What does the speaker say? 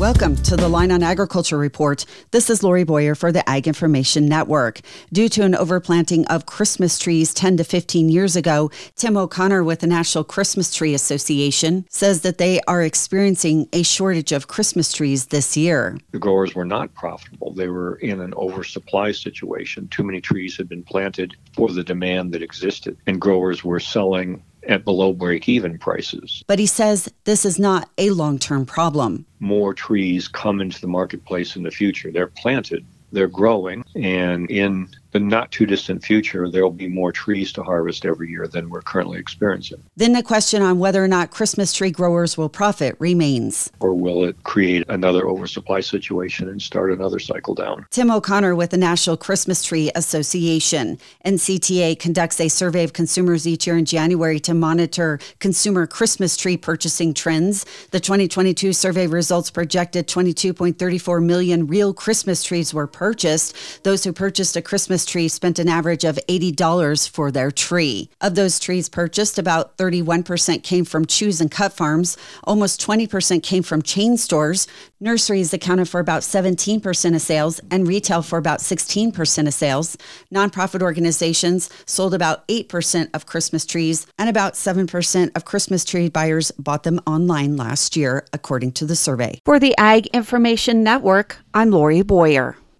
Welcome to the Line on Agriculture Report. This is Lori Boyer for the Ag Information Network. Due to an overplanting of Christmas trees 10 to 15 years ago, Tim O'Connor with the National Christmas Tree Association says that they are experiencing a shortage of Christmas trees this year. The growers were not profitable. They were in an oversupply situation. Too many trees had been planted for the demand that existed, and growers were selling at below break even prices. But he says this is not a long term problem. More trees come into the marketplace in the future. They're planted, they're growing, and in the not too distant future, there will be more trees to harvest every year than we're currently experiencing. Then the question on whether or not Christmas tree growers will profit remains. Or will it create another oversupply situation and start another cycle down? Tim O'Connor with the National Christmas Tree Association. NCTA conducts a survey of consumers each year in January to monitor consumer Christmas tree purchasing trends. The 2022 survey results projected 22.34 million real Christmas trees were purchased. Those who purchased a Christmas Christmas tree spent an average of $80 for their tree. Of those trees purchased, about 31% came from choose and cut farms, almost 20% came from chain stores. Nurseries accounted for about 17% of sales, and retail for about 16% of sales. Nonprofit organizations sold about 8% of Christmas trees, and about 7% of Christmas tree buyers bought them online last year, according to the survey. For the Ag Information Network, I'm Lori Boyer.